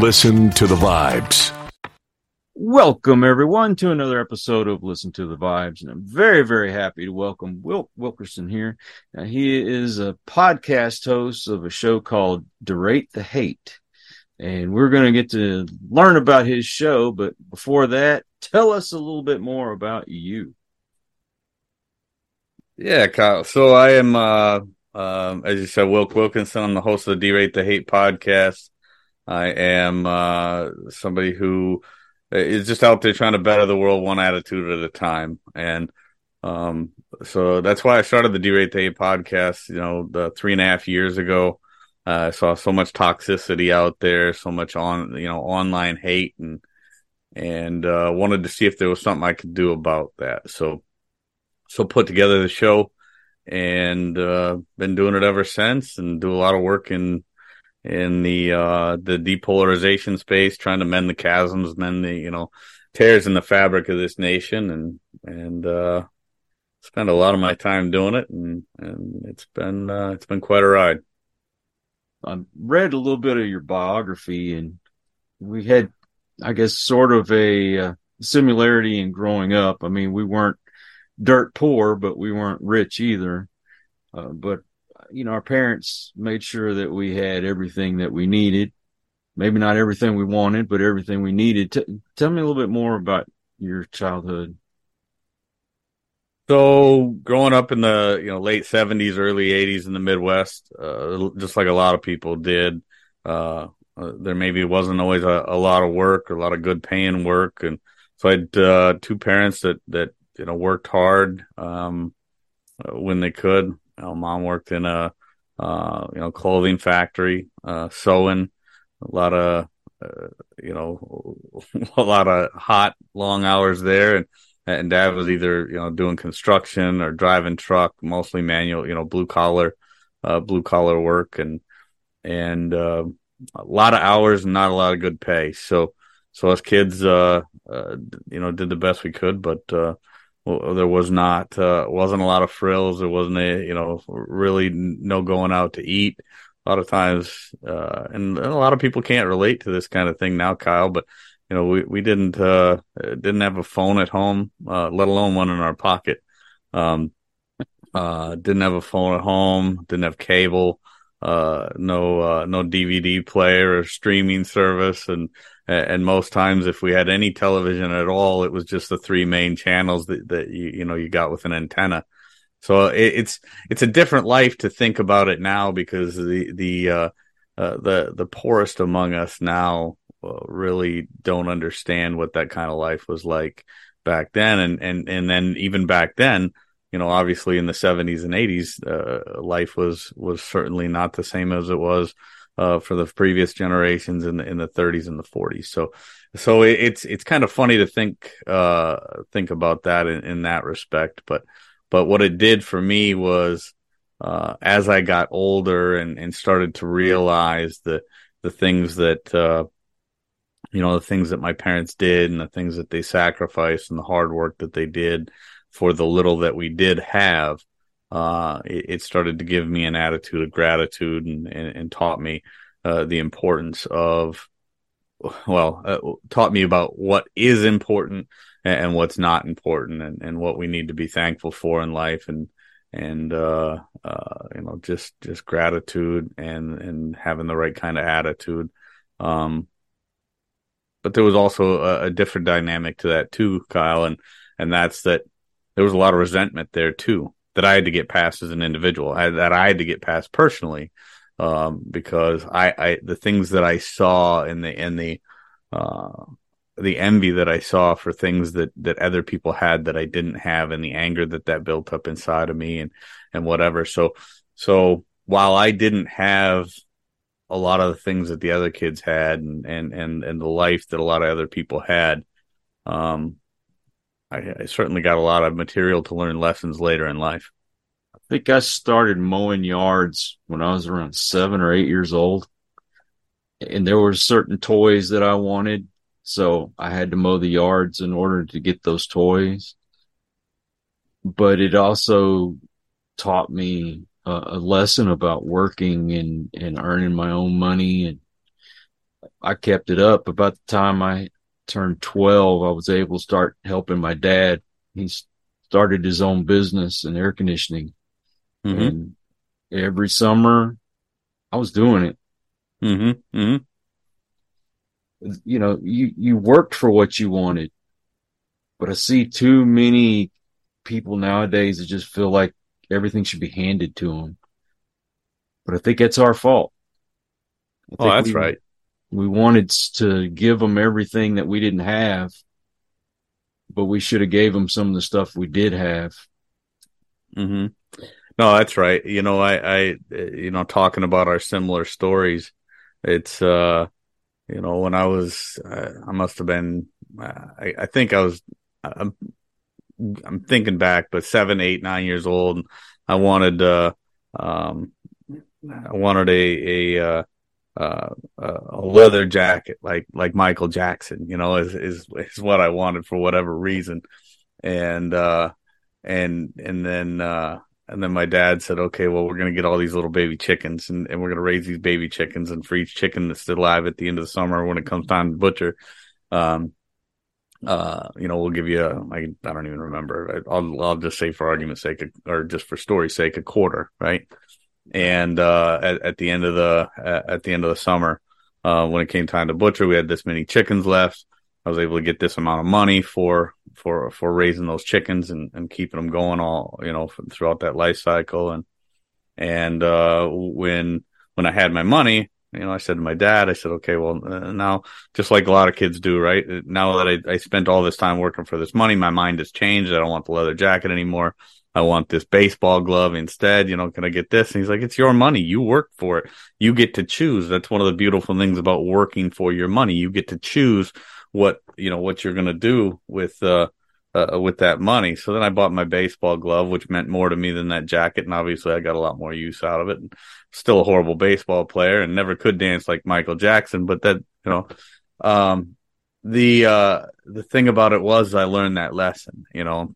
Listen to the vibes. Welcome, everyone, to another episode of Listen to the Vibes. And I'm very, very happy to welcome Wilk Wilkinson here. Now, he is a podcast host of a show called Derate the Hate. And we're going to get to learn about his show. But before that, tell us a little bit more about you. Yeah, Kyle. So I am, uh, um, as you said, Wilk Wilkinson. I'm the host of the Derate the Hate podcast. I am uh, somebody who is just out there trying to better the world one attitude at a time. And um, so that's why I started the the Hate podcast, you know, the three and a half years ago. Uh, I saw so much toxicity out there, so much on, you know, online hate and, and, uh, wanted to see if there was something I could do about that. So, so put together the show and, uh, been doing it ever since and do a lot of work in, in the uh the depolarization space, trying to mend the chasms, mend the you know tears in the fabric of this nation, and and uh spend a lot of my time doing it, and and it's been uh, it's been quite a ride. I read a little bit of your biography, and we had, I guess, sort of a uh, similarity in growing up. I mean, we weren't dirt poor, but we weren't rich either. Uh, but you know, our parents made sure that we had everything that we needed. Maybe not everything we wanted, but everything we needed. T- tell me a little bit more about your childhood. So, growing up in the you know late seventies, early eighties in the Midwest, uh, just like a lot of people did, uh, uh, there maybe wasn't always a, a, lot of work or a lot of good paying work, and so I had uh, two parents that that you know worked hard um, when they could. You know, mom worked in a uh, you know clothing factory, uh, sewing, a lot of uh, you know a lot of hot long hours there, and and dad was either you know doing construction or driving truck, mostly manual, you know blue collar, uh, blue collar work, and and uh, a lot of hours and not a lot of good pay. So so us kids, uh, uh, you know, did the best we could, but there was not uh, wasn't a lot of frills. There wasn't a you know really no going out to eat. A lot of times, uh, and, a lot of people can't relate to this kind of thing now, Kyle. But you know, we we didn't uh, didn't have a phone at home, uh, let alone one in our pocket. Um, uh, didn't have a phone at home. Didn't have cable. Uh, no no DVD player or streaming service, and and most times if we had any television at all it was just the three main channels that, that you you know you got with an antenna. So it, it's it's a different life to think about it now because the the uh, uh, the the poorest among us now uh, really don't understand what that kind of life was like back then. And and and then even back then you know obviously in the 70s and 80s uh, life was was certainly not the same as it was uh, for the previous generations in the in the 30s and the 40s. So so it, it's it's kind of funny to think uh, think about that in, in, that respect. But but what it did for me was uh, as I got older and, and started to realize the the things that uh, you know the things that my parents did and the things that they sacrificed and the hard work that they did for the little that we did have uh, it, it, started to give me an attitude of gratitude and, and, and taught me uh, the importance of, well, uh, taught me about what is important and, and, what's not important and, and what we need to be thankful for in life and, and, uh, uh, you know, just, just gratitude and, and having the right kind of attitude. Um, but there was also a, a different dynamic to that too, Kyle. And, and that's that there was a lot of resentment there too that I had to get past as an individual, I, that I had to get past personally, um, because I, I, the things that I saw in the, in the, uh, the envy that I saw for things that, that other people had that I didn't have and the anger that that built up inside of me and, and whatever. So, so while I didn't have a lot of the things that the other kids had and, and, and, and the life that a lot of other people had, um, I, I certainly got a lot of material to learn lessons later in life. I think I started mowing yards when I was around seven or eight years old. And there were certain toys that I wanted. So I had to mow the yards in order to get those toys. But it also taught me a, a lesson about working and, and earning my own money and I kept it up. About the time I turned 12, I was able to start helping my dad. He started his own business in air conditioning. Mm-hmm. And every summer I was doing it. Mm-hmm. Mm-hmm. You know, you, you worked for what you wanted, but I see too many people nowadays that just feel like everything should be handed to them. But I think that's our fault. Oh, that's we- right. We wanted to give them everything that we didn't have, but we should have gave them some of the stuff we did have. Mm-hmm. No, that's right. You know, I, I, you know, talking about our similar stories, it's, uh, you know, when I was, uh, I must have been, uh, I, I think I was, I'm, I'm thinking back, but seven, eight, nine years old. I wanted, uh, um, I wanted a, a, uh, uh, a leather jacket like, like Michael Jackson, you know, is, is, is what I wanted for whatever reason. And, uh, and, and then, uh, and then my dad said, okay, well, we're to get all these little baby chickens and, and we're to raise these baby chickens. And for each chicken that's still alive at the end of the summer, when it comes time to butcher, um, uh, you know, we'll give you a, I, I don't even remember. I'll, I'll just say for argument's sake, or just for story's sake, a quarter, right? And, uh, at, at the end of the, at the end of the summer, uh, when it came time to butcher, we had this many chickens left. I was able to get this amount of money for, for, for raising those chickens and, and keeping them going all, you know, throughout that life cycle. And, and, uh, when, when I had my money, you know, I said to my dad, I said, okay, well, uh, now, just like a lot of kids do, right? Now that I, I spent all this time working for this money, my mind has changed. I don't want the leather jacket anymore. I want this baseball glove instead. You know, can I get this? And he's like, it's your money. You work for it. You get to choose. That's one of the beautiful things about working for your money. You get to choose what, you know, what you're going to do with, uh, uh, with that money. So then I bought my baseball glove, which meant more to me than that jacket. And obviously I got a lot more use out of it. Still a horrible baseball player and never could dance like Michael Jackson. But that, you know, um, the, uh, the thing about it was I learned that lesson, you know,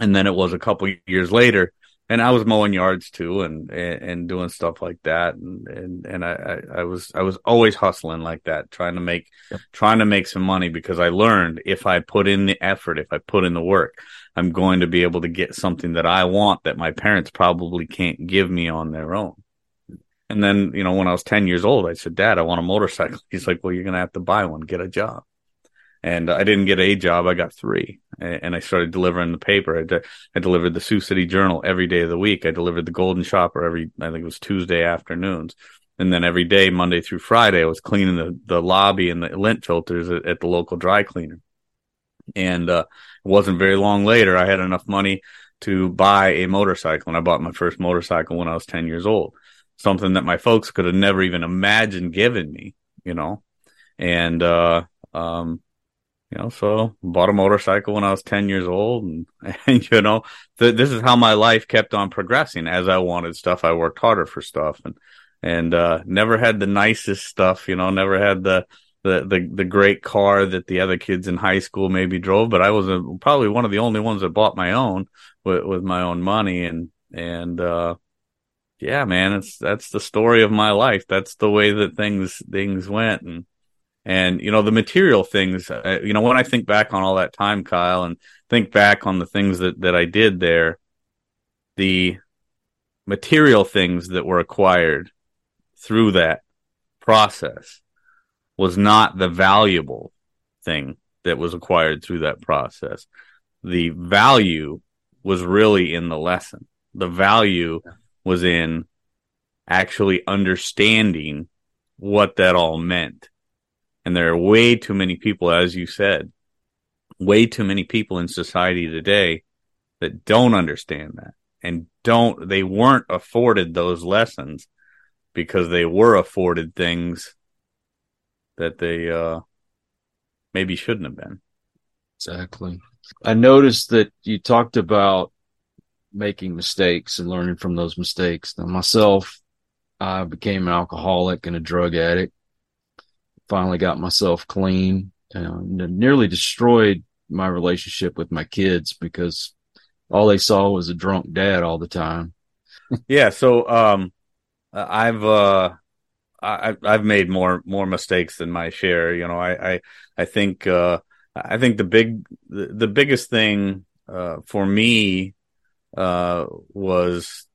and then it was a couple years later and I was mowing yards too and, and, and doing stuff like that. And, and, and I, I, I was, I was always hustling like that, trying to make, Yep. trying to make some money because I learned if I put in the effort, if I put in the work, I'm going to be able to get something that I want that my parents probably can't give me on their own. And then, you know, when I was 10 years old, I said, Dad, I want a motorcycle. He's like, Well, you're going to have to buy one, get a job. And I didn't get a job. I got three and I started delivering the paper. I, de- I delivered the Sioux City Journal every day of the week. I delivered the Golden Shopper every, I think it was Tuesday afternoons. And then every day, Monday through Friday, I was cleaning the, the lobby and the lint filters at, at the local dry cleaner. And, uh, it wasn't very long later, I had enough money to buy a motorcycle and I bought my first motorcycle when I was 10 years old. Something that my folks could have never even imagined giving me, you know? And, uh, um, you know, so bought a motorcycle when I was 10 years old and, and you know, th- this is how my life kept on progressing. As I wanted stuff, I worked harder for stuff and, and, uh, never had the nicest stuff, you know, never had the, the, the, the great car that the other kids in high school maybe drove, but I was a, probably one of the only ones that bought my own with, with my own money. And, and, uh, yeah, man, it's, that's the story of my life. That's the way that things, things went. And, and, you know, the material things, uh, you know, when I think back on all that time, Kyle, and think back on the things that, that I did there, the material things that were acquired through that process was not the valuable thing that was acquired through that process. The value was really in the lesson. The value was in actually understanding what that all meant. And there are way too many people, as you said, way too many people in society today that don't understand that and don't, they weren't afforded those lessons because they were afforded things that they, uh, maybe shouldn't have been. Exactly. I noticed that you talked about making mistakes and learning from those mistakes. Now, myself, I became an alcoholic and a drug addict. Finally got myself clean and nearly destroyed my relationship with my kids because all they saw was a drunk dad all the time. Yeah. So, um, I've, uh, I, I've made more more mistakes than my share. You know, I I, I think uh, I think the big the, the biggest thing uh, for me uh, was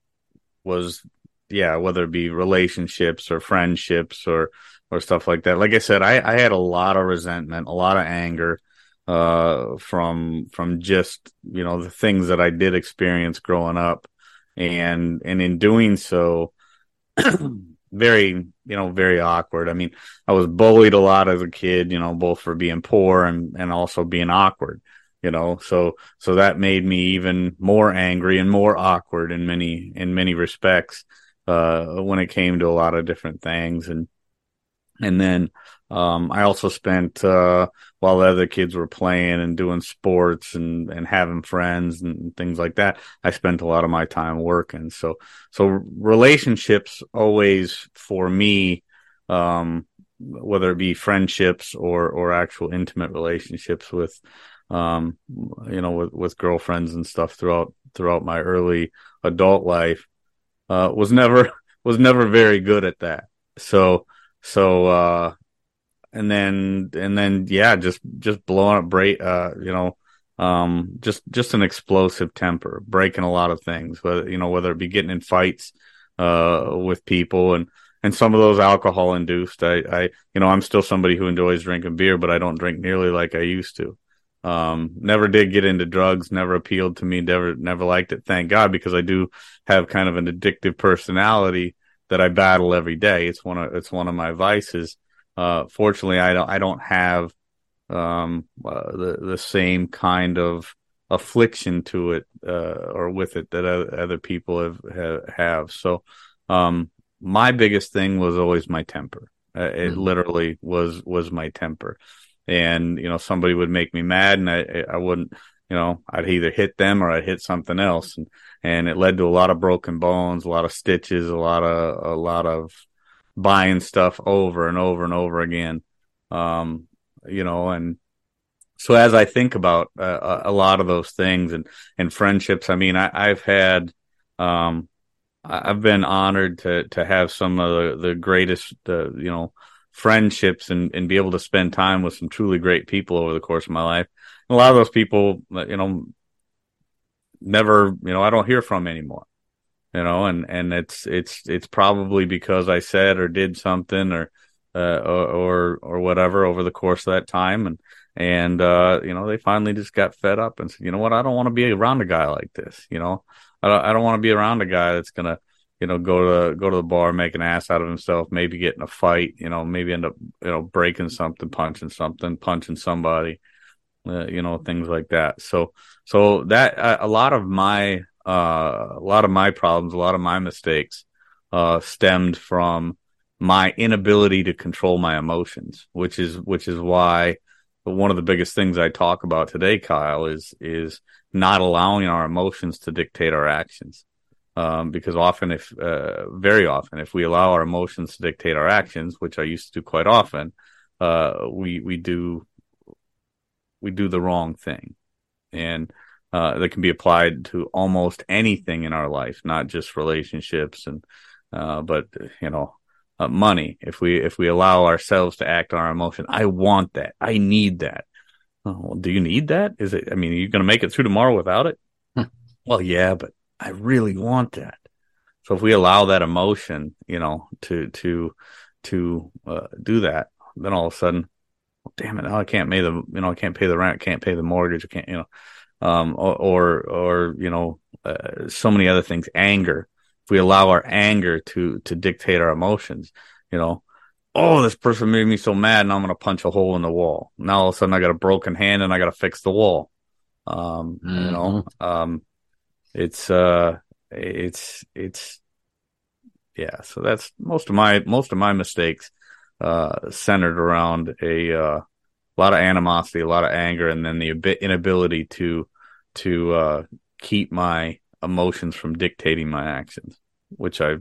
was yeah whether it be relationships or friendships or or stuff like that. Like I said, I, I had a lot of resentment, a lot of anger uh, from from just you know the things that I did experience growing up, and and in doing so, very you know very awkward. I mean, I was bullied a lot as a kid, you know, both for being poor and and also being awkward. You know, so so that made me even more angry and more awkward in many in many respects uh, when it came to a lot of different things and and then um, I also spent uh, while the other kids were playing and doing sports and, and having friends and things like that. I spent a lot of my time working. So so relationships always for me, um, whether it be friendships or or actual intimate relationships with, um, you know, with with girlfriends and stuff throughout throughout my early adult life, uh, was never was never very good at that. So so, uh, and then, and then, yeah, just, just blowing up, break, uh, you know, um, just, just an explosive temper, breaking a lot of things, whether, you know, whether it be getting in fights, uh, with people and, and some of those alcohol induced. I, I, you know, I'm still somebody who enjoys drinking beer, but I don't drink nearly like I used to. Um, never did get into drugs, never appealed to me, never, never liked it. Thank God, because I do have kind of an addictive personality that I battle every day. It's one of it's one of my vices. Uh, fortunately, I don't I don't have um, uh, the the same kind of affliction to it uh, or with it that other people have have. have. So, um, my biggest thing was always my temper. Uh, it mm-hmm. literally was was my temper, and you know somebody would make me mad, and I I wouldn't you know I'd either hit them or I'd hit something else, and and it led to a lot of broken bones, a lot of stitches, a lot of a lot of buying stuff over and over and over again. Um, you know, and so as I think about uh, a lot of those things and and friendships, I mean, I, have had, um, I've been honored to to have some of the, the greatest, uh, you know, friendships and and be able to spend time with some truly great people over the course of my life. A lot of those people, you know, never, you know, I don't hear from anymore. You know, and and it's it's it's probably because I said or did something or uh, or or whatever over the course of that time, and and uh, you know they finally just got fed up and said, you know what, I don't want to be around a guy like this. You know, I don't, I don't want to be around a guy that's gonna you know go to go to the bar, make an ass out of himself, maybe get in a fight, you know, maybe end up you know breaking something, punching something, punching somebody uh, you know, things like that. So, so that uh, a lot of my uh, a lot of my problems, a lot of my mistakes uh, stemmed from my inability to control my emotions, which is which is why one of the biggest things I talk about today, Kyle, is is not allowing our emotions to dictate our actions. Um, because often, if uh, very often, if we allow our emotions to dictate our actions, which I used to do quite often, uh, we we do we do the wrong thing. And uh, that can be applied to almost anything in our life, not just relationships and, uh, but you know, uh, money. If we if we allow ourselves to act on our emotion, I want that. I need that. Oh, well, do you need that? Is it? I mean, are you going to make it through tomorrow without it? Hmm. well, yeah, but I really want that. So if we allow that emotion, you know, to to to uh, do that, then all of a sudden damn it, I can't pay the, you know, I can't pay the rent, can't pay the mortgage, I can't, you know, um, or, or, or you know, uh, so many other things. Anger. If we allow our anger to, to dictate our emotions, you know, oh, this person made me so mad, and I'm going to punch a hole in the wall. Now all of a sudden I got a broken hand and I got to fix the wall. Um, mm-hmm. you know, mm-hmm. um, it's, uh, it's, it's, yeah. So that's most of my, most of my mistakes uh, centered around a uh, lot of animosity, a lot of anger, and then the inability to to uh, keep my emotions from dictating my actions, which I,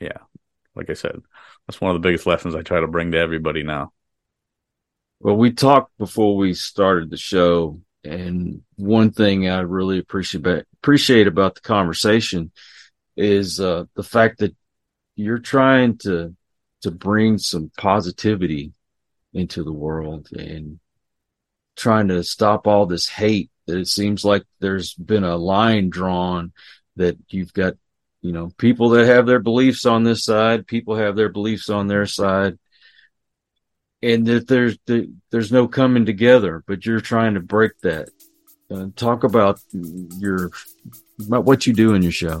yeah, like I said, that's one of the biggest lessons I try to bring to everybody now. Well, we talked before we started the show, and one thing I really appreciate appreciate about the conversation is uh, the fact that you're trying to to bring some positivity into the world and trying to stop all this hate that it seems like there's been a line drawn that you've got you know people that have their beliefs on this side people have their beliefs on their side and that there's there's no coming together but you're trying to break that. Uh, talk about your about what you do in your show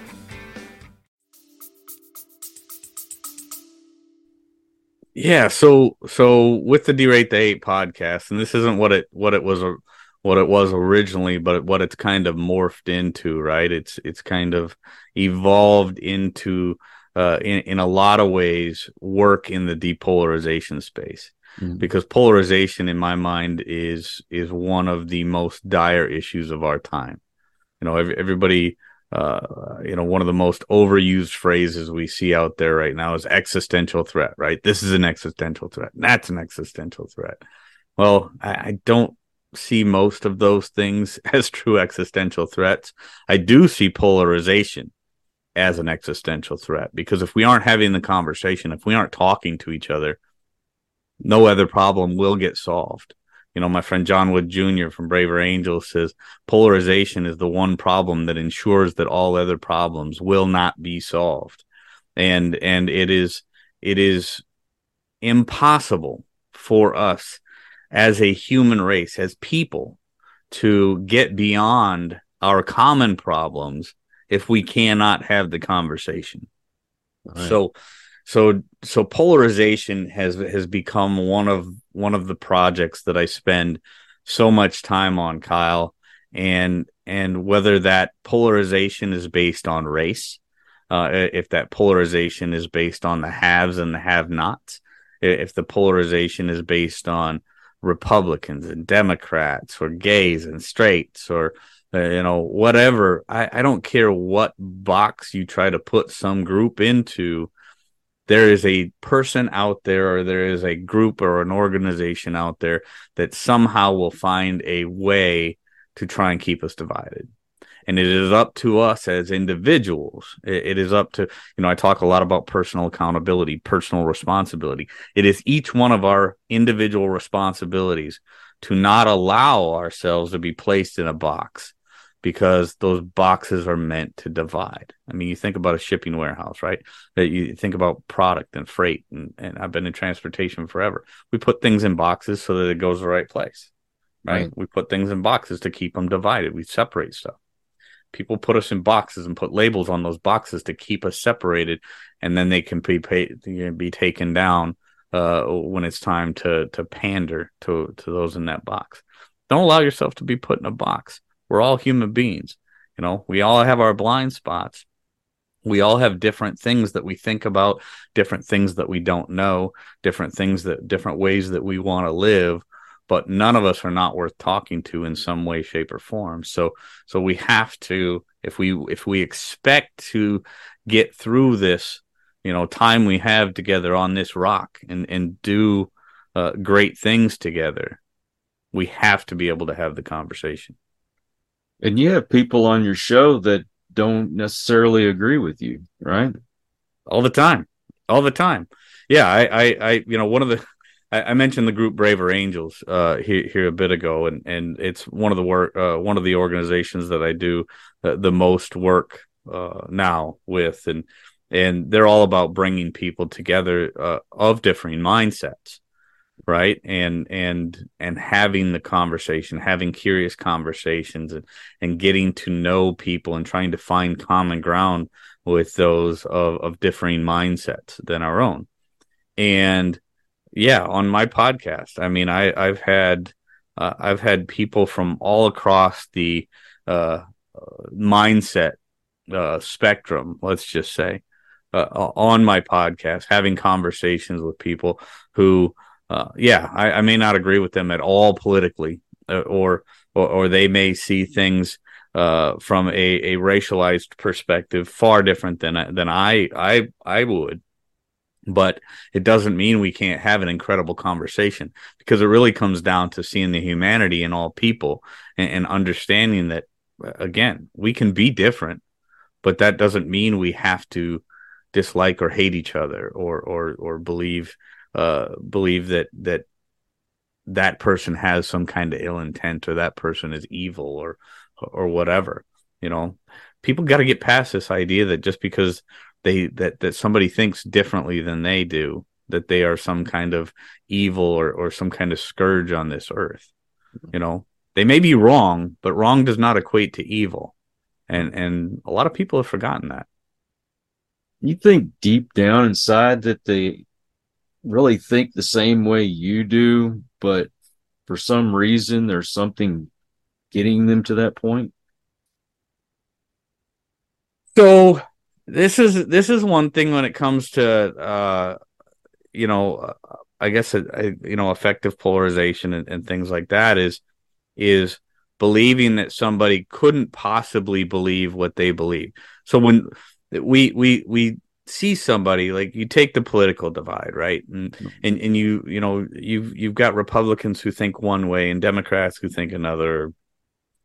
Yeah, so so with the derate the hate podcast, and this isn't what it what it was what it was originally, but what it's kind of morphed into, right? It's it's kind of evolved into uh, in in a lot of ways work in the depolarization space mm-hmm. because polarization, in my mind, is is one of the most dire issues of our time. You know, every, everybody uh, you know, one of the most overused phrases we see out there right now is existential threat, right? This is an existential threat. That's an existential threat. Well, I, I don't see most of those things as true existential threats. I do see polarization as an existential threat because if we aren't having the conversation, if we aren't talking to each other, no other problem will get solved you know, my friend John Wood Jr. from Braver Angels says polarization is the one problem that ensures that all other problems will not be solved. And and it is it is impossible for us as a human race, as people, to get beyond our common problems if we cannot have the conversation. Right. So so so polarization has has become one of one of the projects that I spend so much time on, Kyle, and and whether that polarization is based on race, uh, if that polarization is based on the haves and the have-nots, if the polarization is based on Republicans and Democrats or gays and straights or uh, you know whatever I, I don't care what box you try to put some group into there is a person out there or there is a group or an organization out there that somehow will find a way to try and keep us divided. And it is up to us as individuals. It, is up to you know i talk a lot about personal accountability personal responsibility. It is each one of our individual responsibilities to not allow ourselves to be placed in a box because those boxes are meant to divide. I mean, you think about a shipping warehouse, right? You think about product and freight, and, and I've been in transportation forever. We put things in boxes so that it goes the right place, right? right? We put things in boxes to keep them divided. We separate stuff. People put us in boxes and put labels on those boxes to keep us separated, and then they can be paid, be taken down uh, when it's time to to pander to to those in that box. Don't allow yourself to be put in a box we're all human beings. You know, we all have our blind spots. We all have different things that we think about, different things that we don't know, different things that different ways that we want to live, but none of us are not worth talking to in some way shape or form. So so we have to if we if we expect to get through this, you know, time we have together on this rock and and do uh, great things together, we have to be able to have the conversation. And you have people on your show that don't necessarily agree with you, right? All the time. All the time. Yeah, I, I, I you know, one of the I, mentioned the group Braver Angels uh, here, here a bit ago, and and it's one of the work, uh, one of the organizations that I do uh, the most work uh, now with, and and they're all about bringing people together uh, of differing mindsets right? And and and having the conversation having curious conversations and and getting to know people and trying to find common ground with those of of differing mindsets than our own. And yeah on my podcast i mean i i've had uh, i've had people from all across the uh, mindset uh, spectrum, let's just say, uh, on my podcast, having conversations with people who, uh, yeah, I, I, may not agree with them at all politically, uh, or, or, or they may see things uh, from a, a racialized perspective far different than than I I I would. But it doesn't mean we can't have an incredible conversation because it really comes down to seeing the humanity in all people and, and understanding that again we can be different, but that doesn't mean we have to dislike or hate each other or or or believe uh believe that that that person has some kind of ill intent or that person is evil or or whatever you know? People got to get past this idea that just because they that that somebody thinks differently than they do that they are some kind of evil or or some kind of scourge on this earth you know? They may be wrong but wrong does not equate to evil. And and a lot of people have forgotten that. You think deep down inside that they really think the same way you do but for some reason there's something getting them to that point? So this is this is one thing when it comes to uh, you know I guess a, you know affective polarization and, and things like that is is believing that somebody couldn't possibly believe what they believe. So when we we we see somebody like you take the political divide right and, and and you you know you've you've got republicans who think one way and democrats who think another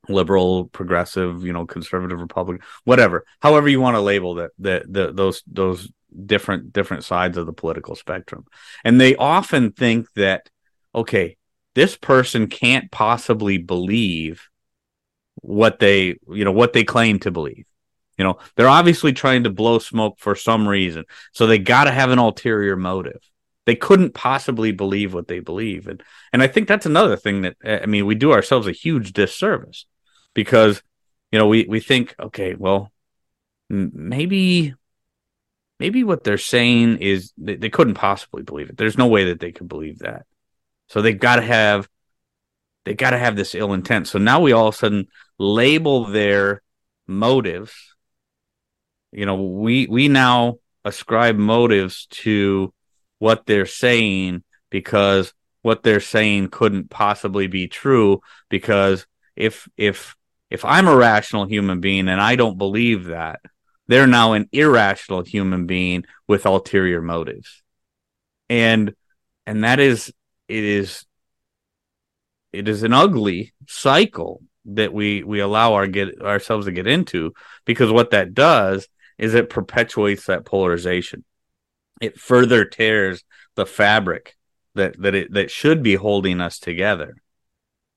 liberal, progressive, you know, conservative, Republican, whatever, however you want to label that, that, the, those, those different, different sides of the political spectrum. And they often think that, okay, this person can't possibly believe what they, you know, what they claim to believe. You know, they're obviously trying to blow smoke for some reason. So they got to have an ulterior motive. They couldn't possibly believe what they believe. And, and I think that's another thing that, I mean, we do ourselves a huge disservice because you know we we think okay well maybe maybe what they're saying is they, they couldn't possibly believe it there's no way that they could believe that so they've got to have they got to have this ill intent so now we all of a sudden label their motives you know we we now ascribe motives to what they're saying because what they're saying couldn't possibly be true because if if if I'm a rational human being and I don't believe that, they're now an irrational human being with ulterior motives. And and that is it is it is an ugly cycle that we we allow our get ourselves to get into because what that does is it perpetuates that polarization. It further tears the fabric that that it that should be holding us together.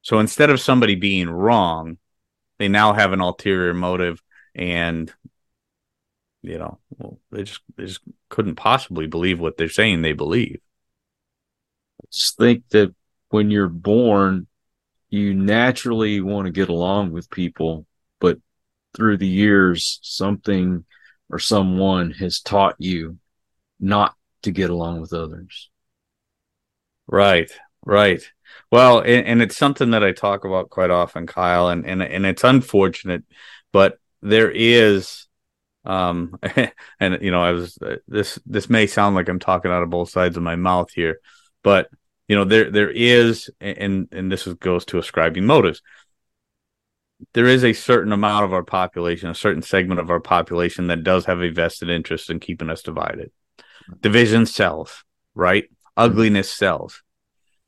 So instead of somebody being wrong, they now have an ulterior motive and you know well, they just they just couldn't possibly believe what they're saying they believe I just think that when you're born you naturally want to get along with people but through the years something or someone has taught you not to get along with others right right well, and, and, it's something that I talk about quite often, Kyle, and and and it's unfortunate, but there is, um, and you know, I was uh, this this may sound like I'm talking out of both sides of my mouth here, but you know, there there is, and and this is, goes to ascribing motives. There is a certain amount of our population, a certain segment of our population that does have a vested interest in keeping us divided. Division sells, right? Ugliness sells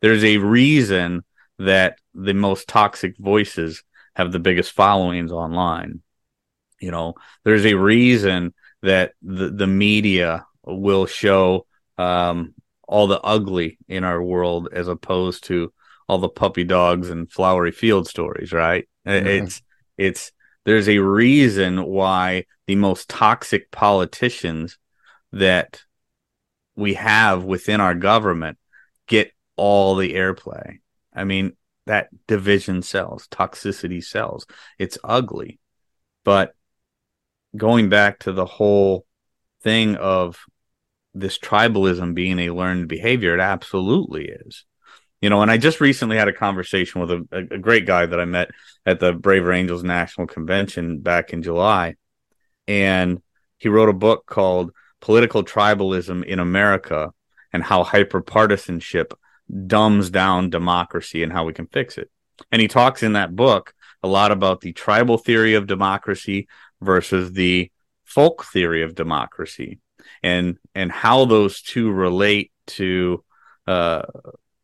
there's a reason that the most toxic voices have the biggest followings online. You know, there's a reason that the, the media will show um, all the ugly in our world as opposed to all the puppy dogs and flowery field stories, right? Mm-hmm. It's, it's, there's a reason why the most toxic politicians that we have within our government get all the airplay. I mean, that division sells, toxicity sells. It's ugly. But going back to the whole thing of this tribalism being a learned behavior, it absolutely is. You know, and I just recently had a conversation with a, a great guy that I met at the Braver Angels National Convention back in July. and he wrote a book called Political Tribalism in America and how hyperpartisanship dumbs down democracy and how we can fix it. And he talks in that book a lot about the tribal theory of democracy versus the folk theory of democracy and and how those two relate to uh,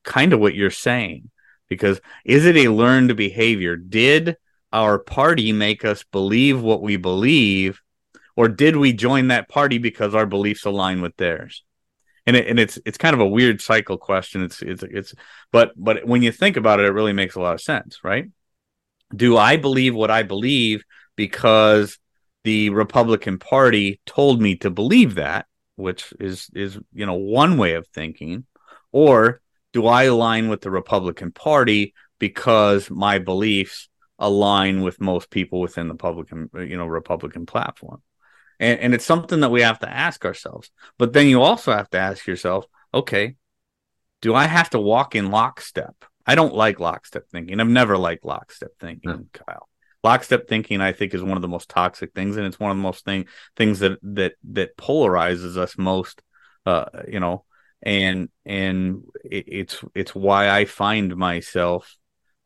kind of what you're saying because is it a learned behavior? Did our party make us believe what we believe or did we join that party because our beliefs align with theirs? And it, and it's it's kind of a weird cycle question. It's it's it's but but when you think about it it really makes a lot of sense right? Do i believe what i believe because the republican party told me to believe that which is is you know one way of thinking or do i align with the republican party because my beliefs align with most people within the Republican, you know, Republican platform. And, and it's something that we have to ask ourselves. But then you also have to ask yourself, okay, do I have to walk in lockstep? I don't like lockstep thinking. I've never liked lockstep thinking, no. Kyle. Lockstep thinking, I think, is one of the most toxic things, and it's one of the most thing things that that that polarizes us most. Uh, you know, and and it, it's it's why I find myself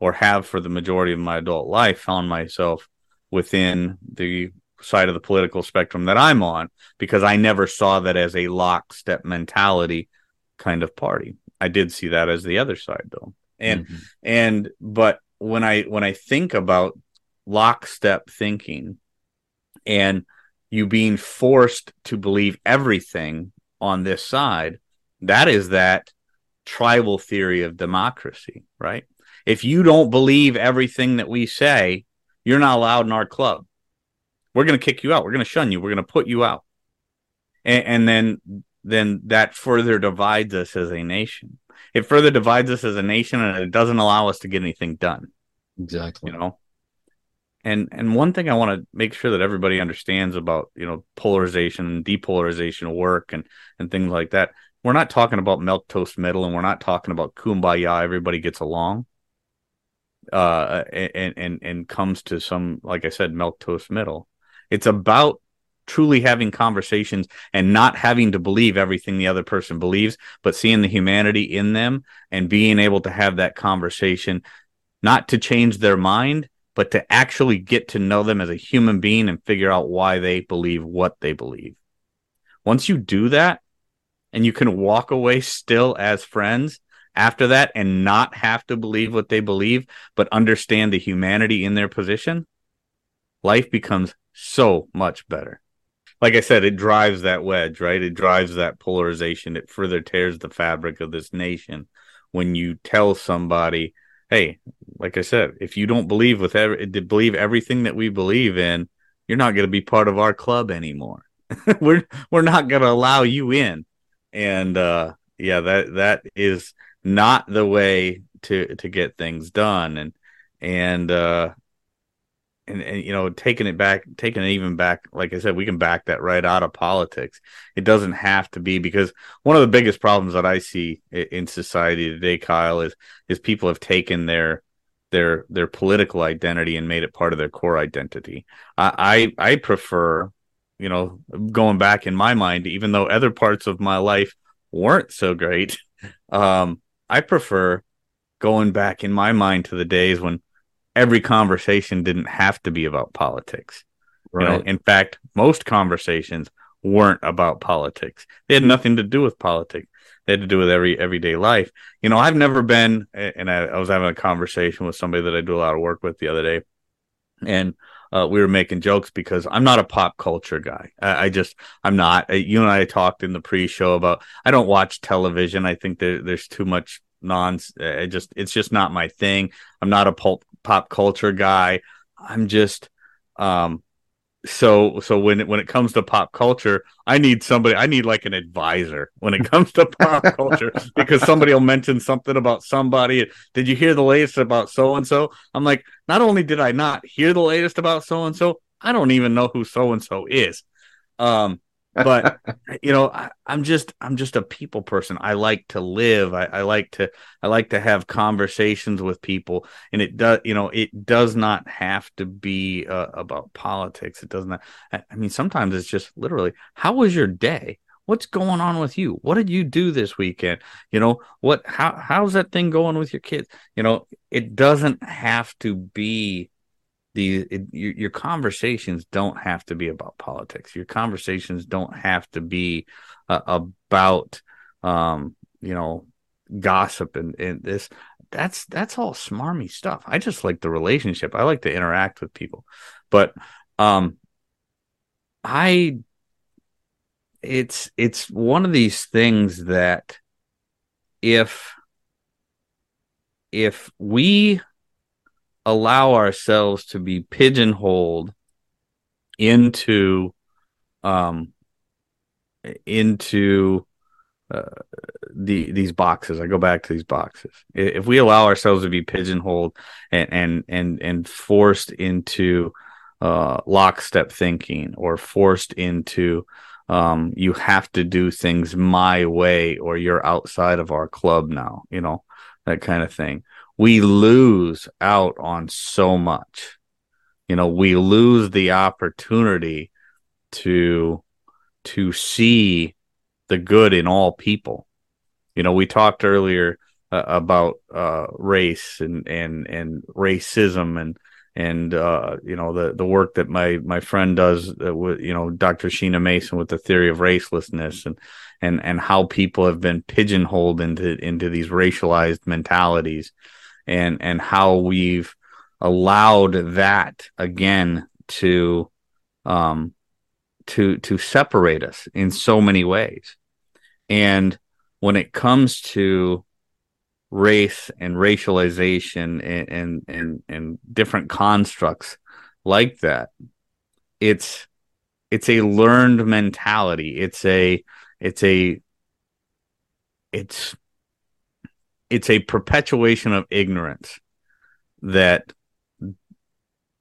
or have for the majority of my adult life found myself within the side of the political spectrum that I'm on because I never saw that as a lockstep mentality kind of party. I did see that as the other side though. And mm-hmm. and but when I when I think about lockstep thinking and you being forced to believe everything on this side, that is that tribal theory of democracy, right? if you don't believe everything that we say, you're not allowed in our club. We're going to kick you out. We're going to shun you. We're going to put you out. And, and then, then that further divides us as a nation. It further divides us as a nation and it doesn't allow us to get anything done. Exactly. You know, and and one thing I want to make sure that everybody understands about you know polarization and depolarization work and and things like that. We're not talking about milquetoast middle, and we're not talking about kumbaya. Everybody gets along uh, and and and comes to some, like I said, milquetoast middle. It's about truly having conversations and not having to believe everything the other person believes, but seeing the humanity in them and being able to have that conversation, not to change their mind, but to actually get to know them as a human being and figure out why they believe what they believe. Once you do that and you can walk away still as friends, after that and not have to believe what they believe, but understand the humanity in their position, life becomes so much better. Like I said, it drives that wedge, right? It drives that polarization. It further tears the fabric of this nation when you tell somebody, hey, like I said, if you don't believe with every, believe everything that we believe in, you're not going to be part of our club anymore. we're we're not going to allow you in. And uh yeah, that that is not the way to to get things done. And and uh and, and you know taking it back taking it even back like i said we can back that right out of politics. It doesn't have to be because one of the biggest problems that i see in society today kyle is is people have taken their their their political identity and made it part of their core identity. I i, I prefer you know going back in my mind even though other parts of my life weren't so great um I prefer going back in my mind to the days when every conversation didn't have to be about politics. Right. You know, in fact, most conversations weren't about politics. They had nothing to do with politics. They had to do with every everyday life. You know, I've never been, and I, I was having a conversation with somebody that I do a lot of work with the other day, and uh, we were making jokes because I'm not a pop culture guy. I, I, just I'm not. Uh, you and I talked in the pre-show about I don't watch television. I think there, there's too much non. Uh, it just it's just not my thing. I'm not a pop pop culture guy. I'm just um so so when it when it comes to pop culture, I need somebody. I need like an advisor when it comes to pop culture because somebody will mention something about somebody. Did you hear the latest about so and so? I'm like, not only did I not hear the latest about so and so, I don't even know who so and so is. Um, but you know, I, am just I'm just a people person. I like to live. I, I, like to I like to have conversations with people, and it does you know it does not have to be uh, about politics. It does not. I, I mean, sometimes it's just literally, how was your day? What's going on with you? What did you do this weekend? You know, what how how's that thing going with your kids? You know, it doesn't have to be the it, your, your, conversations don't have to be about politics. Your conversations don't have to be uh, about um, you know gossip and, and this that's that's all smarmy stuff. I just like the relationship. I like to interact with people. But um I it's it's one of these things that if if we allow ourselves to be pigeonholed into um into uh, the these boxes i go back to these boxes if we allow ourselves to be pigeonholed and and and, and forced into uh, lockstep thinking or forced into um, you have to do things my way or you're outside of our club now, you know, that kind of thing. We lose out on so much. You know, we lose the opportunity to to see the good in all people. You know, we talked earlier uh, about uh, race and and and racism and and uh, you know the the work that my my friend does uh, with you know Dr. Sheena Mason with the theory of racelessness and and and how people have been pigeonholed into into these racialized mentalities and and how we've allowed that again to um to to separate us in so many ways. And when it comes to race and racialization and, and and and, different constructs like that it's it's a learned mentality. It's a it's a it's it's a perpetuation of ignorance that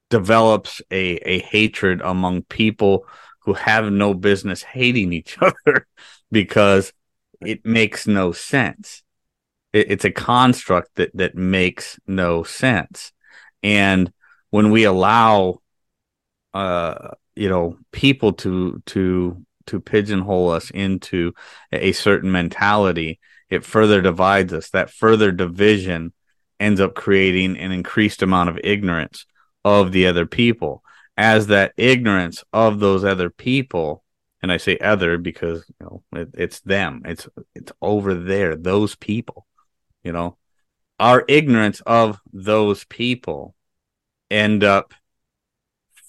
develops a a hatred among people who have no business hating each other because it makes no sense it, it's a construct that that makes no sense. And when we allow, uh, you know, people to to to pigeonhole us into a certain mentality, it further divides us. That further division ends up creating an increased amount of ignorance of the other people. As that ignorance of those other people, and I say other because you know it, it's them, it's it's over there, those people you know our ignorance of those people end up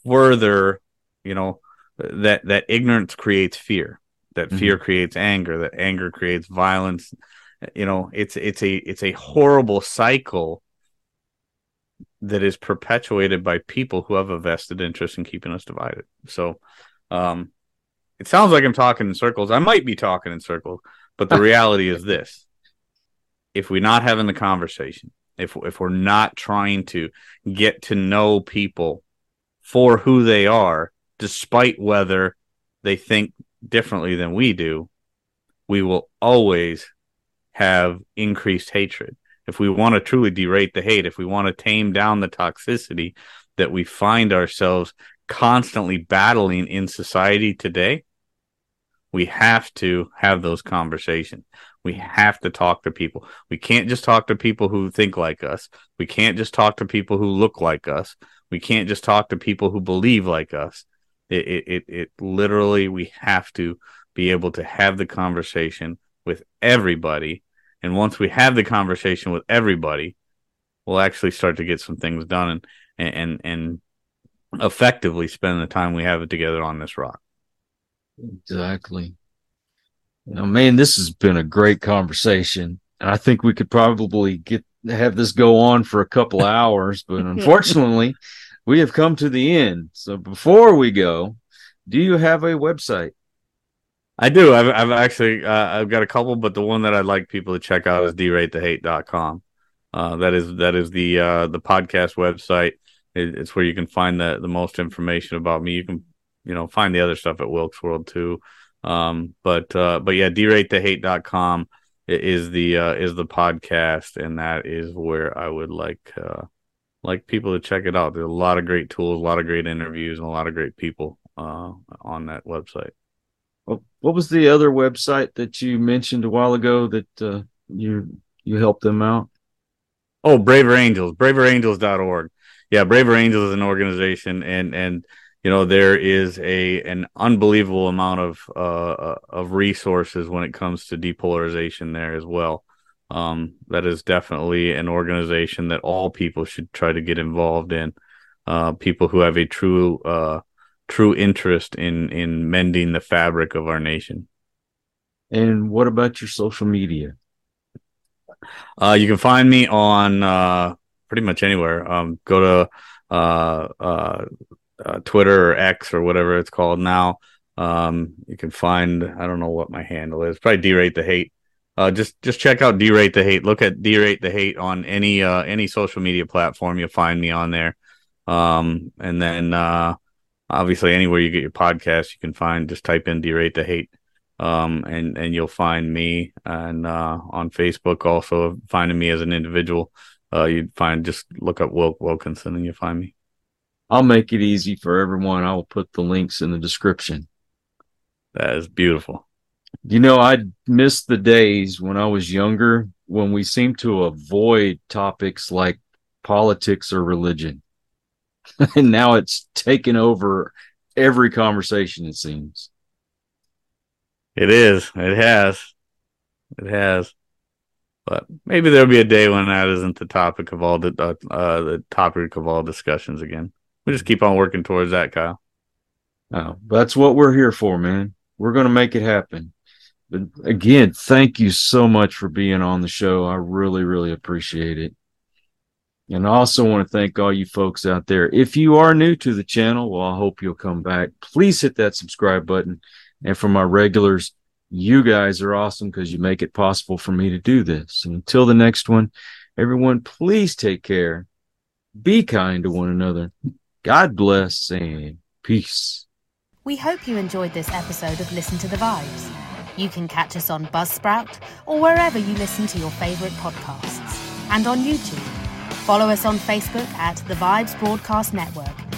further you know that that ignorance creates fear that mm-hmm. fear creates anger that anger creates violence. You know it's it's a it's a horrible cycle that is perpetuated by people who have a vested interest in keeping us divided. So um it sounds like i'm talking in circles. I might be talking in circles but the reality is this. If we're not having the conversation, if if we're not trying to get to know people for who they are, despite whether they think differently than we do, we will always have increased hatred. If we want to truly derate the hate, if we want to tame down the toxicity that we find ourselves constantly battling in society today, we have to have those conversations. We have to talk to people. We can't just talk to people who think like us. We can't just talk to people who look like us. We can't just talk to people who believe like us. It, it, it, it literally, we have to be able to have the conversation with everybody. And once we have the conversation with everybody, we'll actually start to get some things done and, and, and effectively spend the time we have it together on this rock. Exactly. Oh, man, this has been a great conversation. And I think we could probably get have this go on for a couple hours, but unfortunately, we have come to the end. So before we go, do you have a website? I do. I've, I've actually uh, I've got a couple, but the one that I'd like people to check out is deratethehate.com. Uh, that is that is the uh, the podcast website. It, it's where you can find the the most information about me. You can you know find the other stuff at Wilkes World too. Um, but uh, but yeah, deratethehate.com is the uh, is the podcast, and that is where I would like uh, like people to check it out. There's a lot of great tools, a lot of great interviews, and a lot of great people uh, on that website. What was the other website that you mentioned a while ago that uh, you you helped them out? Oh, Braver Angels, braverangels.org. Yeah, Braver Angels is an organization and and you know there is a an unbelievable amount of uh, uh of resources when it comes to depolarization there as well. Um, that is definitely an organization that all people should try to get involved in. Uh, people who have a true uh, true interest in in mending the fabric of our nation. And what about your social media? Uh, you can find me on uh, pretty much anywhere. Um, go to uh, uh, uh, Twitter or X or whatever it's called now. Um, you can find I don't know what my handle is. Probably derate the hate. Uh, just just check out derate the hate. Look at derate the hate on any uh, any social media platform. You'll find me on there. Um, and then uh, obviously anywhere you get your podcast, you can find just type in derate the hate. Um, and and you'll find me and uh, on Facebook also finding me as an individual. Uh, you'd find just look up Wilk Wilkinson and you'll find me. I'll make it easy for everyone. I will put the links in the description. That is beautiful. You know, I miss the days when I was younger when we seemed to avoid topics like politics or religion. and now it's taken over every conversation, it seems. It is. It has. It has. But maybe there'll be a day when that isn't the topic of all the uh, uh, the topic of all discussions again. We just keep on working towards that, Kyle. Oh, that's what we're here for, man. We're going to make it happen. Again, thank you so much for being on the show. I really, really appreciate it. And I also want to thank all you folks out there. If you are new to the channel, well, I hope you'll come back. Please hit that subscribe button. And for my regulars, you guys are awesome because you make it possible for me to do this. And until the next one, everyone, please take care. Be kind to one another. God bless and peace. We hope you enjoyed this episode of Listen to the Vibes. You can catch us on Buzzsprout or wherever you listen to your favorite podcasts and on YouTube. Follow us on Facebook at The Vibes Broadcast Network